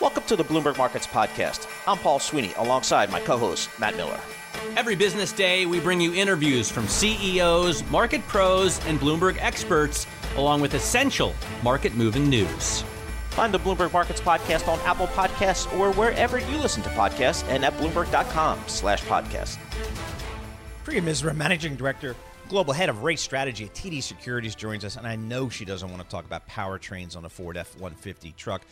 Welcome to the Bloomberg Markets Podcast. I'm Paul Sweeney alongside my co host, Matt Miller. Every business day, we bring you interviews from CEOs, market pros, and Bloomberg experts, along with essential market moving news. Find the Bloomberg Markets Podcast on Apple Podcasts or wherever you listen to podcasts and at Bloomberg.com slash podcast. Priya Misra, Managing Director, Global Head of Rates Strategy at TD Securities, joins us, and I know she doesn't want to talk about powertrains on a Ford F 150 truck.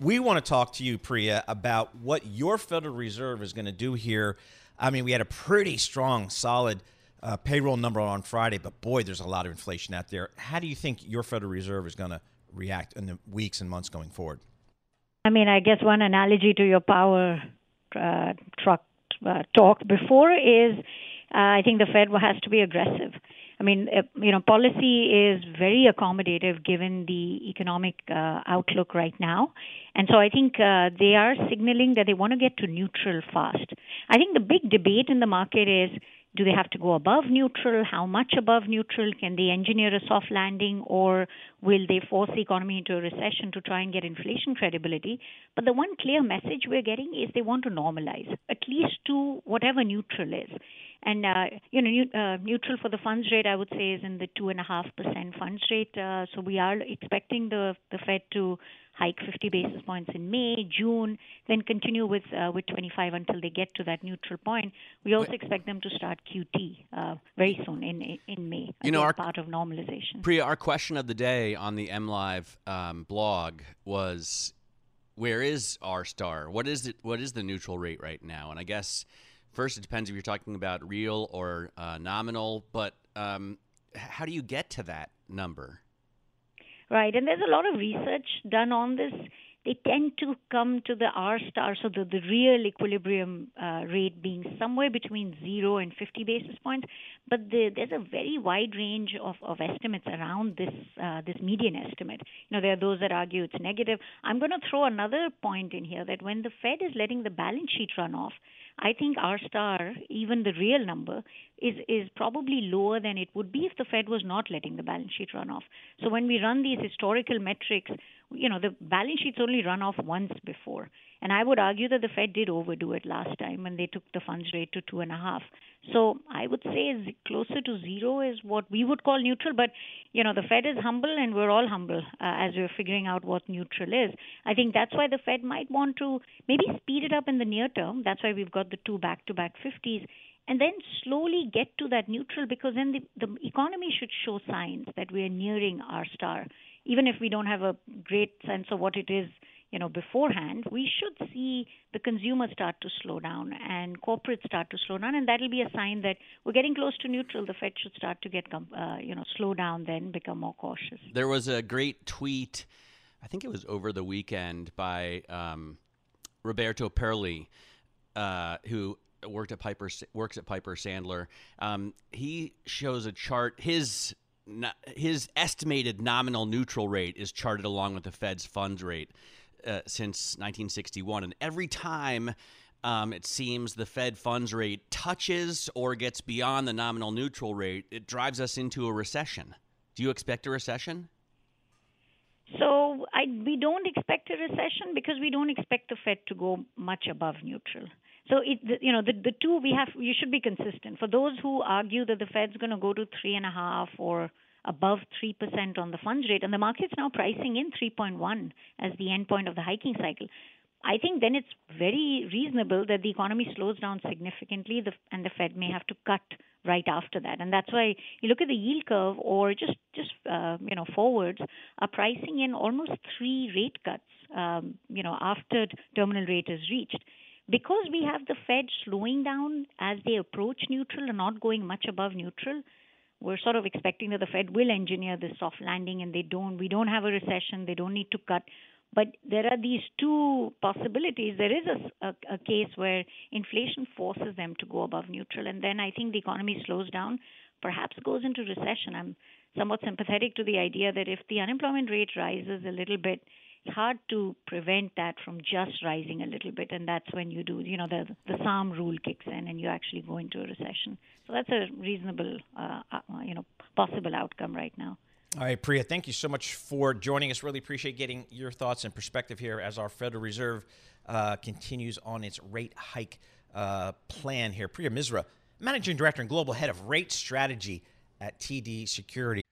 We want to talk to you, Priya, about what your Federal Reserve is going to do here. I mean, we had a pretty strong, solid uh, payroll number on Friday, but boy, there's a lot of inflation out there. How do you think your Federal Reserve is going to react in the weeks and months going forward? I mean, I guess one analogy to your power uh, truck uh, talk before is uh, I think the Fed has to be aggressive. I mean, uh, you know, policy is very accommodative given the economic uh, outlook right now. And so I think uh, they are signaling that they want to get to neutral fast. I think the big debate in the market is do they have to go above neutral? How much above neutral? Can they engineer a soft landing or will they force the economy into a recession to try and get inflation credibility? But the one clear message we're getting is they want to normalize, at least to whatever neutral is. And uh, you know, uh, neutral for the funds rate, I would say, is in the two and a half percent funds rate. Uh, so we are expecting the the Fed to hike 50 basis points in May, June, then continue with uh, with 25 until they get to that neutral point. We also expect them to start QT uh, very soon in in May. You know, part of normalization. Priya, our question of the day on the MLIV um, blog was, "Where is R star? What is it? What is the neutral rate right now?" And I guess First, it depends if you're talking about real or uh, nominal, but um, how do you get to that number? Right, and there's a lot of research done on this. They tend to come to the R star, so the, the real equilibrium uh, rate being somewhere between zero and 50 basis points. But the, there's a very wide range of, of estimates around this uh, this median estimate. You know, there are those that argue it's negative. I'm going to throw another point in here that when the Fed is letting the balance sheet run off, I think R star, even the real number, is is probably lower than it would be if the Fed was not letting the balance sheet run off. So when we run these historical metrics, you know, the balance sheets only run off once before. And I would argue that the Fed did overdo it last time when they took the funds rate to two and a half. So I would say closer to zero is what we would call neutral. But you know, the Fed is humble, and we're all humble uh, as we're figuring out what neutral is. I think that's why the Fed might want to maybe speed it up in the near term. That's why we've got the two back-to-back 50s and then slowly get to that neutral because then the, the economy should show signs that we are nearing R star even if we don't have a great sense of what it is you know beforehand we should see the consumer start to slow down and corporates start to slow down and that'll be a sign that we're getting close to neutral the fed should start to get uh, you know slow down then become more cautious there was a great tweet i think it was over the weekend by um, roberto perli uh, who worked at Piper works at Piper Sandler. Um, he shows a chart. His his estimated nominal neutral rate is charted along with the Fed's funds rate uh, since 1961, and every time. Um, it seems the Fed funds rate touches or gets beyond the nominal neutral rate, it drives us into a recession. Do you expect a recession? So I, we don't expect a recession because we don't expect the Fed to go much above neutral. So it, you know, the the two we have, you should be consistent. For those who argue that the Fed's going to go to three and a half or above 3% on the funds rate, and the market's now pricing in 3.1 as the endpoint of the hiking cycle. I think then it's very reasonable that the economy slows down significantly, and the Fed may have to cut right after that. And that's why you look at the yield curve or just just uh, you know forwards are pricing in almost three rate cuts, um, you know, after terminal rate is reached because we have the Fed slowing down as they approach neutral and not going much above neutral, we're sort of expecting that the Fed will engineer this soft landing and they don't we don't have a recession, they don't need to cut But there are these two possibilities. There is a, a, a case where inflation forces them to go above neutral, and then I think the economy slows down, perhaps goes into recession. I'm somewhat sympathetic to the idea that if the unemployment rate rises a little bit, it's hard to prevent that from just rising a little bit, and that's when you do, you know, the the Sahm rule kicks in, and you actually go into a recession. So that's a reasonable, uh, uh, you know, possible outcome right now. All right, Priya, thank you so much for joining us. Really appreciate getting your thoughts and perspective here as our Federal Reserve uh, continues on its rate hike uh, plan here. Priya Misra, Managing Director and Global Head of Rate Strategy at TD Security.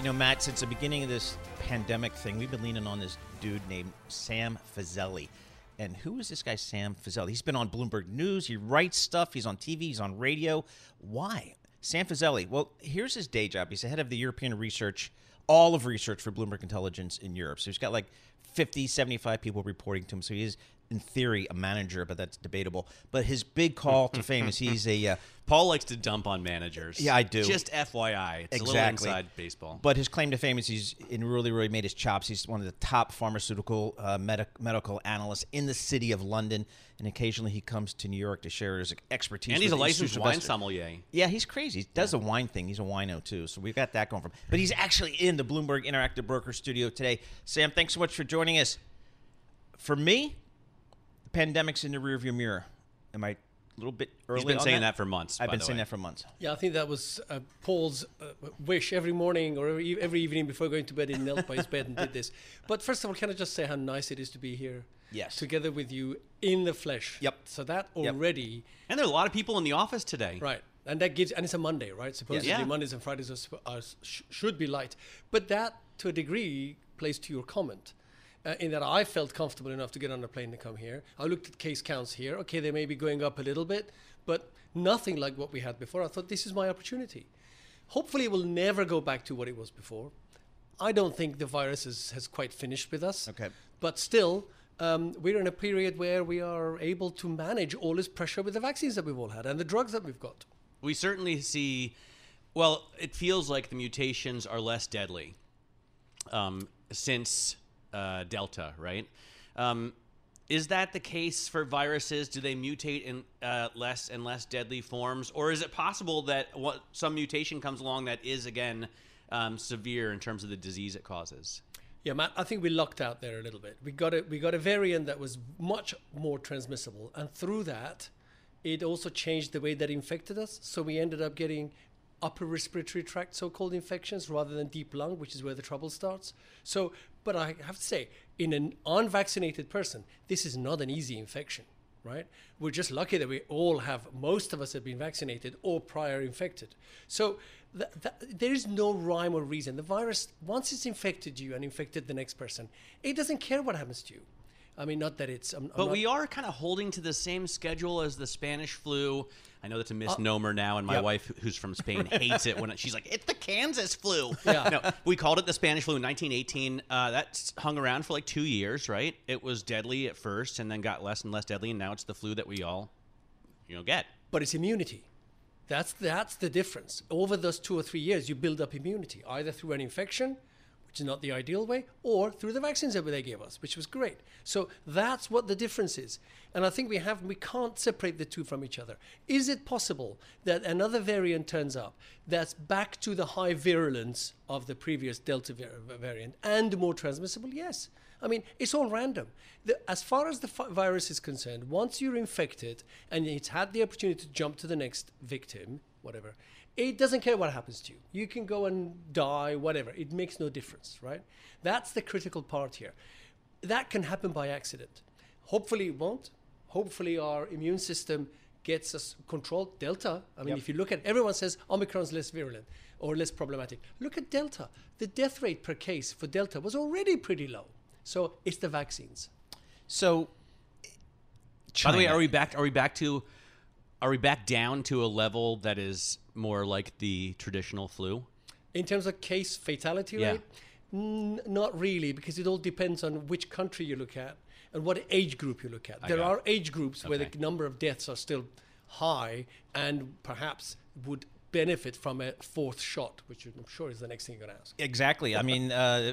You know, Matt, since the beginning of this pandemic thing, we've been leaning on this dude named Sam Fazeli. And who is this guy, Sam Fazeli? He's been on Bloomberg News. He writes stuff. He's on TV. He's on radio. Why? Sam Fazeli. Well, here's his day job. He's the head of the European research, all of research for Bloomberg Intelligence in Europe. So he's got like 50, 75 people reporting to him. So he is in theory, a manager, but that's debatable. But his big call to fame is he's a. Uh, Paul likes to dump on managers. Yeah, I do. Just FYI, it's exactly. a little inside baseball. But his claim to fame is he's in really, really made his chops. He's one of the top pharmaceutical uh, med- medical analysts in the city of London, and occasionally he comes to New York to share his expertise. And he's a licensed wine sommelier. Yeah, he's crazy. He does the wine thing. He's a wino too, so we've got that going for him. But he's actually in the Bloomberg Interactive Broker Studio today. Sam, thanks so much for joining us. For me, pandemic's in the rearview mirror. Am I a little bit early? He's been on saying that for months, I've by been the saying way. that for months. Yeah, I think that was uh, Paul's uh, wish every morning or every, every evening before going to bed. He knelt by his bed and did this. But first of all, can I just say how nice it is to be here? Yes. Together with you in the flesh. Yep. So that Yep. already, And there are a lot of people in the office today. right. And that gives, and it's a Monday, right? Supposedly Yeah. Mondays and Fridays are, are, sh- should be light. But that, to a degree, plays to your comment. Uh, in that I felt comfortable enough to get on a plane to come here. I looked at case counts here. Okay, they may be going up a little bit, but nothing like what we had before. I thought this is my opportunity. Hopefully, it will never go back to what it was before. I don't think the virus is, has quite finished with us. Okay. But still, um, we're in a period where we are able to manage all this pressure with the vaccines that we've all had and the drugs that we've got. We certainly see, well, it feels like the mutations are less deadly um, since uh, Delta, right? Um, is that the case for viruses? Do they mutate in uh, less and less deadly forms? Or is it possible that what, some mutation comes along that is, again, um, severe in terms of the disease it causes? Yeah, Matt, I think we lucked out there a little bit. We got a we got a variant that was much more transmissible, and through that, it also changed the way that infected us. So we ended up getting upper respiratory tract so-called infections rather than deep lung, which is where the trouble starts. So, but I have to say, in an unvaccinated person, this is not an easy infection, right? We're just lucky that we all have, most of us have been vaccinated or prior infected. So th- th- there is no rhyme or reason. The virus, once it's infected you and infected the next person, it doesn't care what happens to you. I mean, not that it's. I'm, I'm But not- we are kind of holding to the same schedule as the Spanish flu. I know that's a misnomer now, and my yep. wife, who's from Spain, hates it when it, she's like, "It's the Kansas flu." Yeah. No, we called it the Spanish flu in 1918. Uh, that hung around for like two years, right? It was deadly at first, and then got less and less deadly, and now it's the flu that we all, you know, get. but it's immunity. That's that's the difference. Over those two or three years, you build up immunity either through an infection, which is not the ideal way, or through the vaccines that they gave us, which was great. So that's what the difference is. And I think we have we can't separate the two from each other. Is it possible that another variant turns up that's back to the high virulence of the previous Delta variant and more transmissible? Yes. I mean, it's all random. The, as far as the virus is concerned, once you're infected and it's had the opportunity to jump to the next victim, whatever, it doesn't care what happens to you. You can go and die, whatever. It makes no difference, right? That's the critical part here. That can happen by accident. Hopefully, it won't. Hopefully, our immune system gets us controlled. Delta, I mean, if you look at everyone says Omicron's less virulent or less problematic. Look at Delta. The death rate per case for Delta was already pretty low. So it's the vaccines. So, By the way, are we back? Are we back to? Are we back down to a level that is more like the traditional flu? In terms of case fatality Yeah. rate, n- not really, because it all depends on which country you look at and what age group you look at. there got are age groups where the number of deaths are still high and perhaps would benefit from a fourth shot, which I'm sure is the next thing you're going to ask. Exactly. I mean, uh,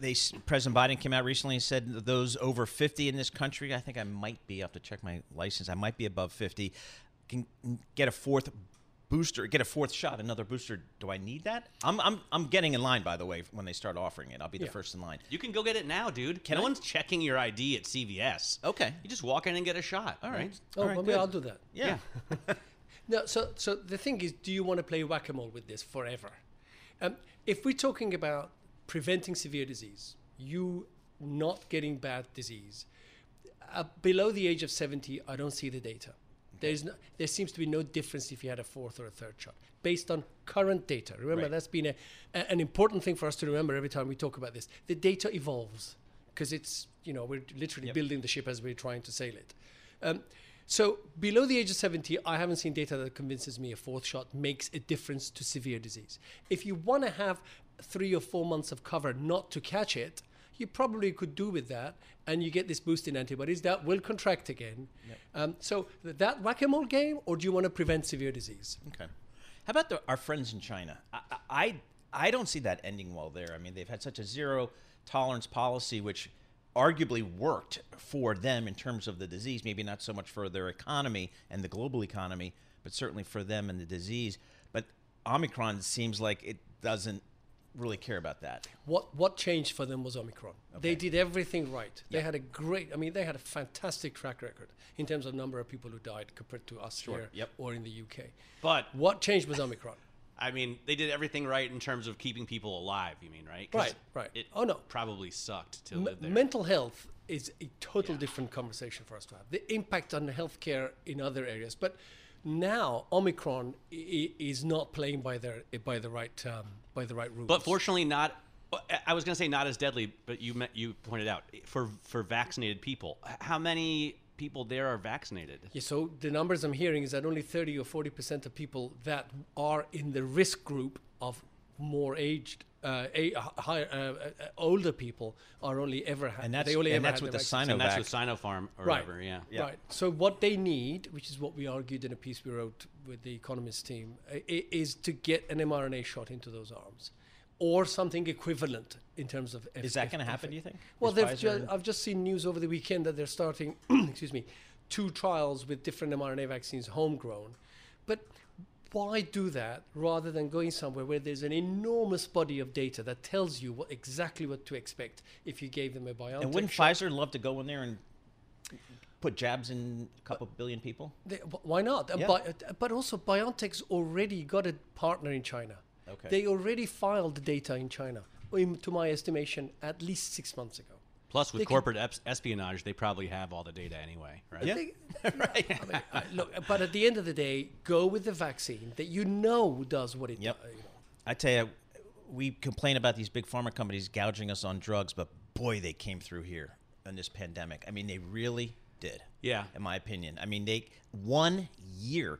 they President Biden came out recently and said that those over 50 in this country. I think I might be. I have to check my license. I might be above 50. Can get a fourth booster. Get a fourth shot. Another booster. Do I need that? I'm I'm I'm getting in line. By the way, when they start offering it, I'll be the Yeah. first in line. You can go get it now, dude. Can no I? one's checking your ID at CVS. Okay. You just walk in and get a shot. All right. Oh, All right, maybe good. I'll do that. Yeah. No, so so the thing is, do you want to play whack a mole with this forever? Um, if we're talking about preventing severe disease, you not getting bad disease, uh, below the age of 70, I don't see the data. There's no, there seems to be no difference if you had a fourth or a third shot based on current data. Remember, Right. that's been a, a- an important thing for us to remember every time we talk about this. The data evolves because it's, you know, we're literally building the ship as we're trying to sail it. Um, so below the age of 70, I haven't seen data that convinces me a fourth shot makes a difference to severe disease. If you want to have three or four months of cover not to catch it, you probably could do with that, and you get this boost in antibodies that will contract again. Um, so th- that whack-a-mole game, or do you want to prevent severe disease? Okay. How about the, our friends in China? I, I I don't see that ending well there. I mean, they've had such a zero tolerance policy, which arguably worked for them in terms of the disease. Maybe not so much for their economy and the global economy, but certainly for them and the disease. But Omicron seems like it doesn't really care about that. What what changed for them was Omicron. They did everything right. They had a great, I mean, they had a fantastic track record in terms of number of people who died compared to us here Yep. or in the UK. But What changed was Omicron. I mean, they did everything right in terms of keeping people alive. You mean right? Right, right. It Oh, no. probably sucked to M- live there. mental health is a total different conversation for us to have. The impact on healthcare in other areas, but now Omicron is not playing by their by the right um, by the right rules. But fortunately, not. I was going to say not as deadly, but you met, you pointed out for for vaccinated people. How many people there are vaccinated? Yeah, so the numbers I'm hearing is that only 30 or 40 percent of people that are in the risk group of more aged, uh, a, higher, uh, uh, older people are only ever had. And that's- they only and ever that's had with the the vaccine. Sino- and that's Sinovac. with Sinopharm or Right. whatever. Yeah. Yeah. Right. So what they need, which is what we argued in a piece we wrote with the Economist team, i- i- is to get an mRNA shot into those arms, or something equivalent in terms of. Is that gonna happen, do you think? Well, they've ju- I've just seen news over the weekend that they're starting, excuse me, two trials with different mRNA vaccines, homegrown, but. Why do that rather than going somewhere where there's an enormous body of data that tells you what, exactly what to expect if you gave them a BioNTech And wouldn't shot? Pfizer love to go in there and put jabs in a couple billion people? They, why not? Yeah. Uh, but also, BioNTech's already got a partner in China. Okay. They already filed the data in China, in, to my estimation, at least six months ago. Plus, with They can- corporate eps- espionage, they probably have all the data anyway, right? Yeah. They- I mean, I- look, but at the end of the day, go with the vaccine that you know does what it Yep. does. You know. I tell you, we complain about these big pharma companies gouging us on drugs, but boy, they came through here. in this pandemic. I mean, they really did. Yeah. in my opinion. I mean, they one year.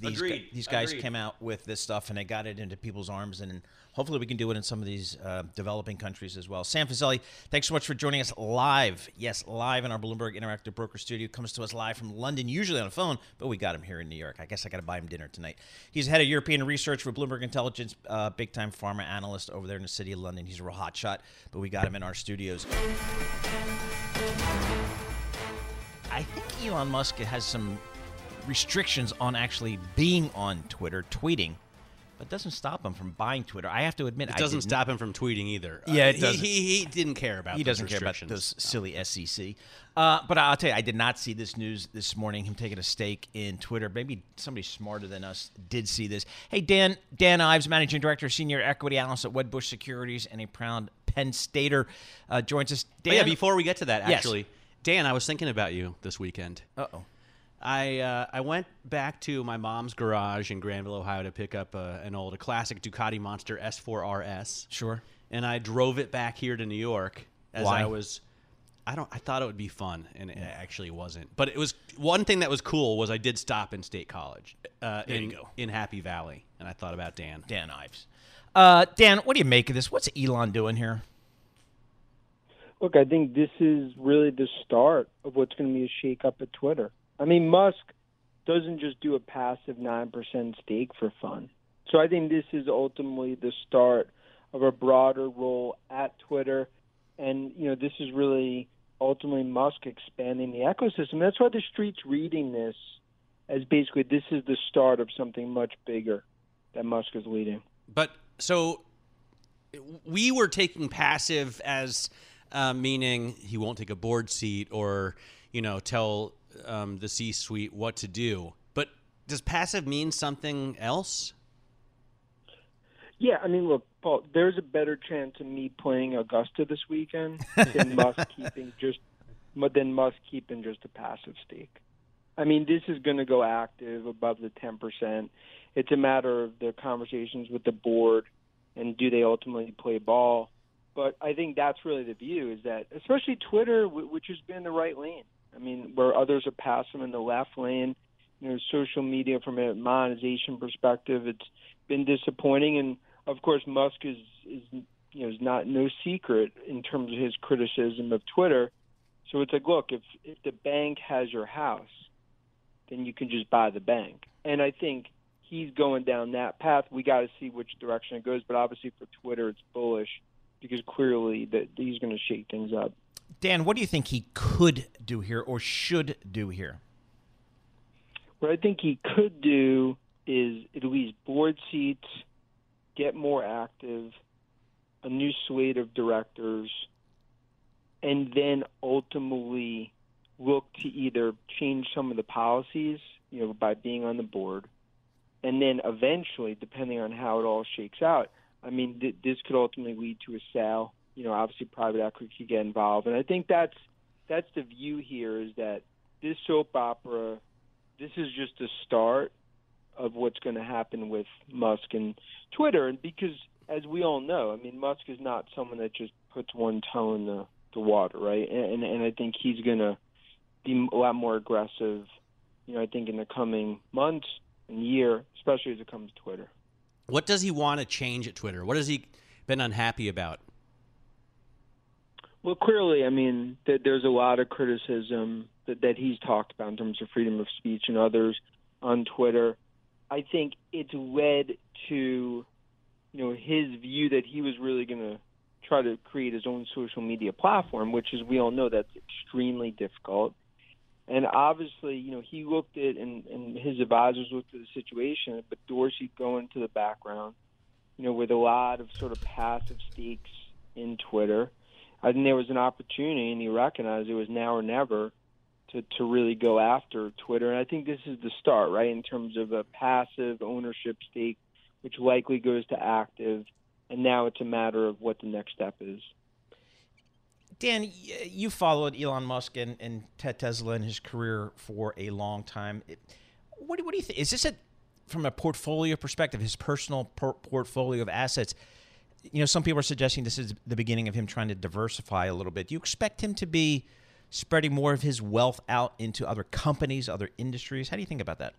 These, gu- these guys Agreed. came out with this stuff and they got it into people's arms, and hopefully we can do it in some of these uh, developing countries as well. Sam Fazeli, thanks so much for joining us live. Yes, live in our Bloomberg Interactive Broker Studio. Comes to us live from London, usually on the phone, but we got him here in New York. I guess I got to buy him dinner tonight. He's head of European research for Bloomberg Intelligence, uh, big time pharma analyst over there in the city of London. He's a real hot shot, but we got him in our studios. I think Elon Musk has some restrictions on actually being on Twitter, tweeting, but doesn't stop him from buying Twitter. I have to admit, It doesn't stop him from tweeting either. Yeah, Uh, it he, he, he didn't care about. He doesn't care about those silly SEC. Uh, but I'll tell you, I did not see this news this morning. Him taking a stake in Twitter. Maybe somebody smarter than us did see this. Hey, Dan. Dan Ives, managing director, senior equity analyst at Wedbush Securities, and a proud Penn Stater, uh, joins us. Oh, Dan, yeah, before we get to that, Yes. actually, Dan, I was thinking about you this weekend. Uh oh. I uh, I went back to my mom's garage in Granville, Ohio, to pick up a, an old, a classic Ducati Monster S4RS. Sure. And I drove it back here to New York as Why? I was. I don't. I thought it would be fun, and it actually wasn't. But it was one thing that was cool was I did stop in State College, uh, There you in go. in Happy Valley, and I thought about Dan. Dan Ives. Uh, Dan, what do you make of this? What's Elon doing here? Look, I think this is really the start of what's going to be a shakeup at Twitter. I mean, Musk doesn't just do a passive 9% stake for fun. So I think this is ultimately the start of a broader role at Twitter. And, you know, this is really ultimately Musk expanding the ecosystem. That's why the street's reading this as basically this is the start of something much bigger that Musk is leading. But so we were taking passive as uh, meaning he won't take a board seat or you know tell um, the C-suite what to do. But does passive mean something else? Yeah, I mean, look, Paul. There's a better chance of me playing Augusta this weekend than Musk keeping just, than Musk keeping just a passive stake. I mean, this is going to go active above the ten percent. It's a matter of the conversations with the board and do they ultimately play ball. But I think that's really the view is that, especially Twitter, which has been the right lane. I mean, where others are passive in the left lane. You know, social media from a monetization perspective, it's been disappointing. And of course, Musk is is you know is not no secret in terms of his criticism of Twitter. So it's like, look, if if the bank has your house, then you can just buy the bank. And I think he's going down that path. We got to see which direction it goes. But obviously, for Twitter, it's bullish because clearly that he's going to shake things up. Dan, what do you think he could do here or should do here? What I think he could do is at least board seats, get more active, a new slate of directors, and then ultimately look to either change some of the policies, you know, by being on the board, and then eventually, depending on how it all shakes out, I mean, th- this could ultimately lead to a sale. You know, obviously, private equity could get involved, and I think that's that's the view here is that this soap opera, this is just a start of what's going to happen with Musk and Twitter, and because as we all know, I mean, Musk is not someone that just puts one toe in the, the water, right? And and I think he's going to be a lot more aggressive. You know, I think in the coming months and year, especially as it comes to Twitter. What does he want to change at Twitter? What has he been unhappy about? Well, clearly, I mean, th- there's a lot of criticism that, that he's talked about in terms of freedom of speech and others on Twitter. I think it's led to, you know, his view that he was really going to try to create his own social media platform, which, as we all know, that's extremely difficult. And obviously, you know, he looked at and, and his advisors looked at the situation, but Dorsey going to the background, you know, with a lot of sort of passive stakes in Twitter. I think there was an opportunity, and he recognized it was now or never to to really go after Twitter. And I think this is the start, right, in terms of a passive ownership stake, which likely goes to active, and now it's a matter of what the next step is. Dan, you followed Elon Musk and, and Ted Tesla in his career for a long time. What, what do you think? Is this a, from a portfolio perspective, his personal por- portfolio of assets? You know, some people are suggesting this is the beginning of him trying to diversify a little bit. Do you expect him to be spreading more of his wealth out into other companies, other industries? How do you think about that?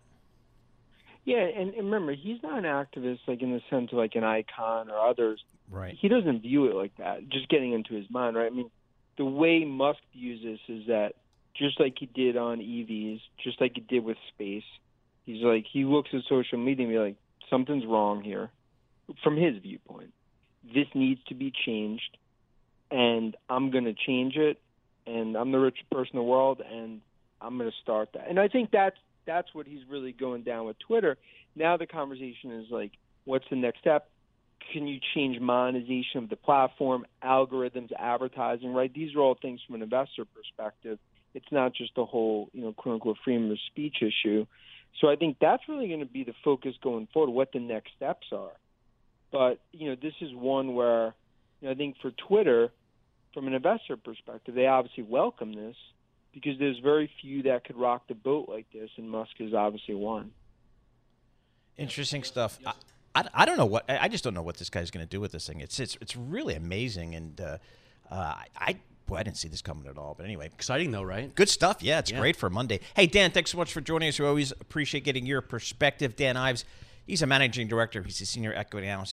Yeah, and, and remember, he's not an activist like in the sense of like an Icahn or others. Right. He doesn't view it like that. Just getting into his mind, right? I mean, the way Musk views this is that just like he did on EVs, just like he did with space, he's like he looks at social media and be like, something's wrong here, from his viewpoint. This needs to be changed, and I'm going to change it, and I'm the richest person in the world, and I'm going to start that. And I think that's that's what he's really going down with Twitter. Now the conversation is like, what's the next step? Can you change monetization of the platform, algorithms, advertising, right? These are all things from an investor perspective. It's not just the whole, you know, quote unquote freedom of speech issue. So I think that's really going to be the focus going forward, what the next steps are. But, you know, this is one where you know, I think for Twitter, from an investor perspective, they obviously welcome this because there's very few that could rock the boat like this, and Musk is obviously one. Interesting stuff. I, I, I, don't know what I just don't know what this guy's going to do with this thing. It's it's it's really amazing, and uh, uh, I boy, I didn't see this coming at all. But anyway, exciting though, right? Good stuff. Yeah, it's Yeah. great for Monday. Hey Dan, thanks so much for joining us. We always appreciate getting your perspective. Dan Ives, he's a managing director. He's a senior equity analyst.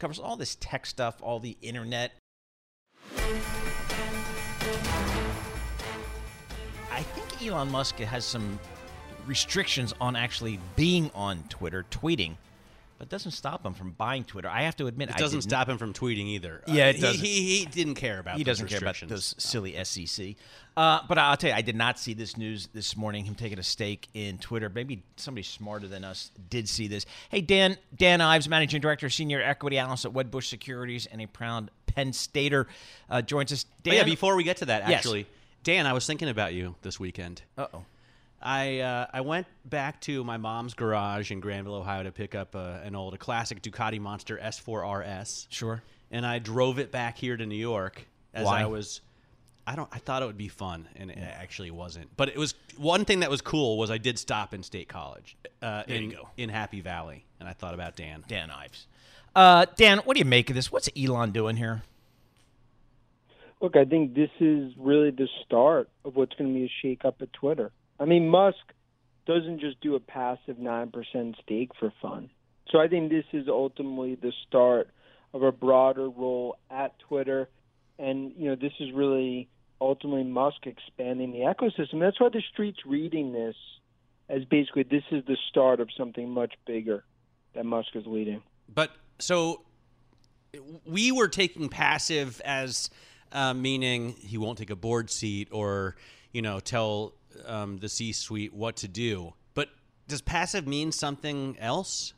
Covers all this tech stuff, all the internet. I think Elon Musk has some restrictions on actually being on Twitter, tweeting, but it doesn't stop him from buying Twitter. I have to admit, It doesn't stop him from tweeting either. Yeah, Uh, he, he, he didn't care about. he those doesn't care about those silly SEC. Uh, but I'll tell you, I did not see this news this morning. Him taking a stake in Twitter. Maybe somebody smarter than us did see this. Hey, Dan, Dan Ives, managing director, senior equity analyst at Wedbush Securities, and a proud Penn Stater, uh, joins us. Oh, yeah, before we get to that, Yes. actually, Dan, I was thinking about you this weekend. Uh oh. I uh, I went back to my mom's garage in Granville, Ohio, to pick up a, an old, a classic Ducati Monster S4 RS. Sure. And I drove it back here to New York as Why? I was. I don't. I thought it would be fun, and it actually wasn't. But it was one thing that was cool was I did stop in State College, uh, There in you go. in Happy Valley, and I thought about Dan. Dan Ives. Uh, Dan, what do you make of this? What's Elon doing here? Look, I think this is really the start of what's going to be a shakeup at Twitter. I mean, Musk doesn't just do a passive 9% stake for fun. So I think this is ultimately the start of a broader role at Twitter. And, you know, this is really ultimately Musk expanding the ecosystem. That's why the street's reading this as basically this is the start of something much bigger that Musk is leading. But so we were taking passive as uh, meaning he won't take a board seat or you know tell um, the C-suite what to do. But does passive mean something else?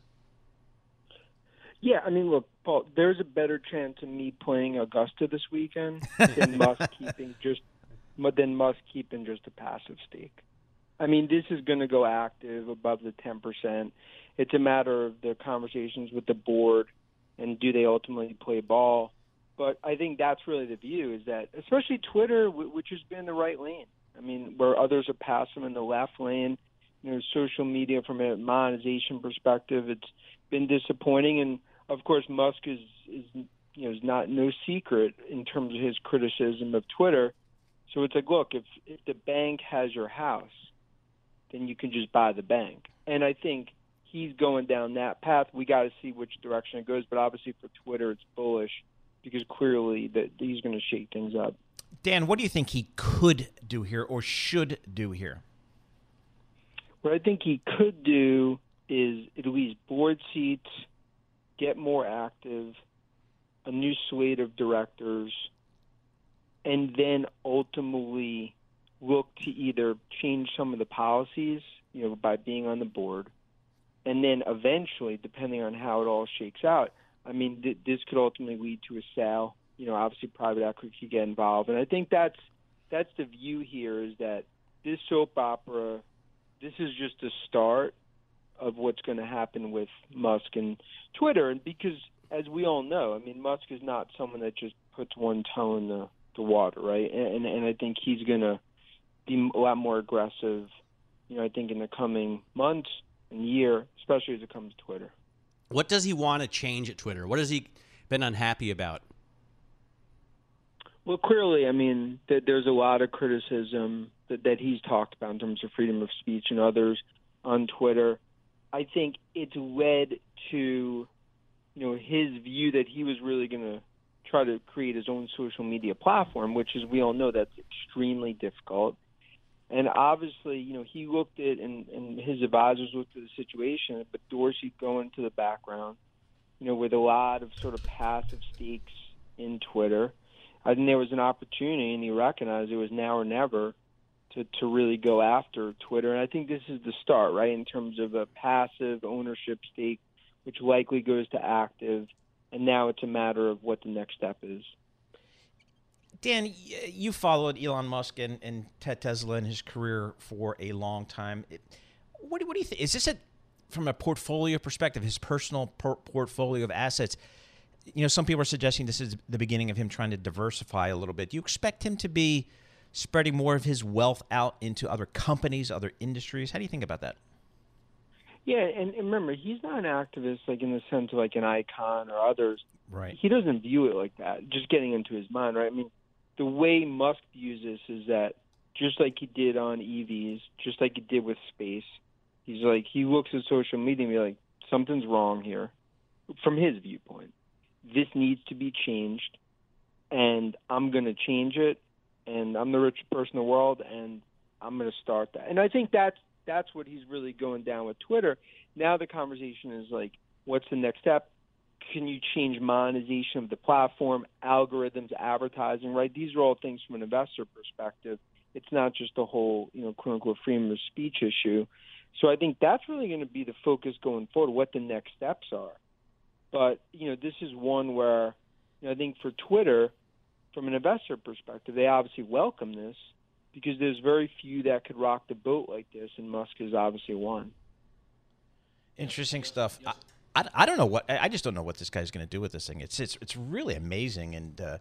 Yeah, I mean, look, Paul. There's a better chance of me playing Augusta this weekend than Musk keeping just than Musk keeping just a passive stake. I mean, this is going to go active above the ten percent. It's a matter of the conversations with the board and do they ultimately play ball. But I think that's really the view is that, especially Twitter, which has been the right lane. I mean, where others are passing in the left lane, you know, social media from a monetization perspective, it's been disappointing. And of course, Musk is is you know is not no secret in terms of his criticism of Twitter. So it's like, look, if if the bank has your house, then you can just buy the bank. And I think he's going down that path. We got to see which direction it goes. But obviously, for Twitter, it's bullish because clearly that he's going to shake things up. Dan, what do you think he could do here or should do here? What I think he could do is at least board seats, get more active, a new slate of directors, and then ultimately look to either change some of the policies, you know, by being on the board, and then eventually, depending on how it all shakes out, I mean, th- this could ultimately lead to a sale. You know, obviously, private equity could get involved, and I think that's that's the view here is that this soap opera, this is just the start of what's going to happen with Musk and Twitter, and because as we all know, I mean, Musk is not someone that just puts one toe in the, the water, right? And and I think he's going to be a lot more aggressive. You know, I think in the coming months and year, especially as it comes to Twitter. What does he want to change at Twitter? What has he been unhappy about? Well, clearly, I mean, that there's a lot of criticism that, that he's talked about in terms of freedom of speech and others on Twitter. I think it's led to, you know, his view that he was really going to try to create his own social media platform, which, as we all know, that's extremely difficult. And obviously, you know, he looked at and, and his advisors looked at the situation, but Dorsey going to the background, you know, with a lot of sort of passive stakes in Twitter. I think there was an opportunity, and he recognized it was now or never to to really go after Twitter. And I think this is the start, right, in terms of a passive ownership stake, which likely goes to active. And now it's a matter of what the next step is. Dan, you followed Elon Musk and, and Ted Tesla and his career for a long time. What, what do you think? Is this a, from a portfolio perspective, his personal por- portfolio of assets? You know, some people are suggesting this is the beginning of him trying to diversify a little bit. Do you expect him to be spreading more of his wealth out into other companies, other industries? How do you think about that? Yeah, and, and remember, he's not an activist like in the sense of like an Icahn or others. Right. He doesn't view it like that. Just getting into his mind, right? I mean, the way Musk views this is that just like he did on EVs, just like he did with space, he's like he looks at social media and be like, something's wrong here, from his viewpoint. This needs to be changed, and I'm going to change it, and I'm the richest person in the world, and I'm going to start that. And I think that's that's what he's really going down with Twitter. Now the conversation is like, what's the next step? can you change monetization of the platform, algorithms, advertising, right? These are all things from an investor perspective. It's not just the whole, you know, quote unquote freedom of speech issue. So I think that's really going to be the focus going forward, what the next steps are. But, you know, this is one where you know, I think for Twitter, from an investor perspective, they obviously welcome this because there's very few that could rock the boat like this, and Musk is obviously one. Interesting stuff. I- I, I don't know what I just don't know what this guy's going to do with this thing. It's it's it's really amazing, and uh,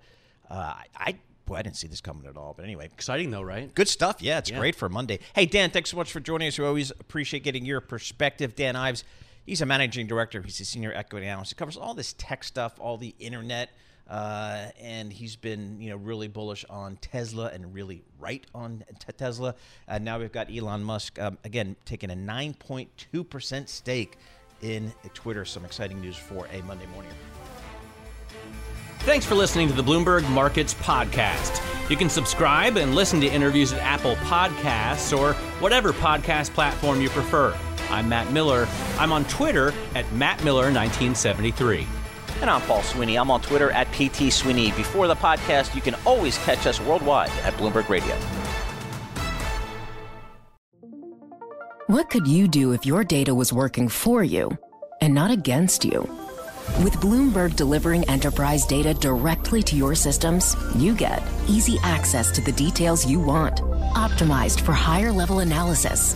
uh, I boy, I didn't see this coming at all. But anyway, exciting though, right? Good stuff. Yeah, it's Yeah. great for Monday. Hey Dan, thanks so much for joining us. We always appreciate getting your perspective. Dan Ives, he's a managing director. He's a senior equity analyst. He covers all this tech stuff, all the internet. Uh, and he's been, you know, really bullish on Tesla and really right on t- Tesla. Uh, now we've got Elon Musk um, again taking a 9.2 percent stake in Twitter. Some exciting news for a Monday morning. Thanks for listening to the Bloomberg Markets Podcast. You can subscribe and listen to interviews at Apple Podcasts or whatever podcast platform you prefer. I'm Matt Miller. I'm on Twitter at MattMiller1973. And I'm Paul Sweeney. I'm on Twitter at PT Sweeney. Before the podcast, you can always catch us worldwide at Bloomberg Radio. What could you do if your data was working for you and not against you? With Bloomberg delivering enterprise data directly to your systems, you get easy access to the details you want, optimized for higher level analysis,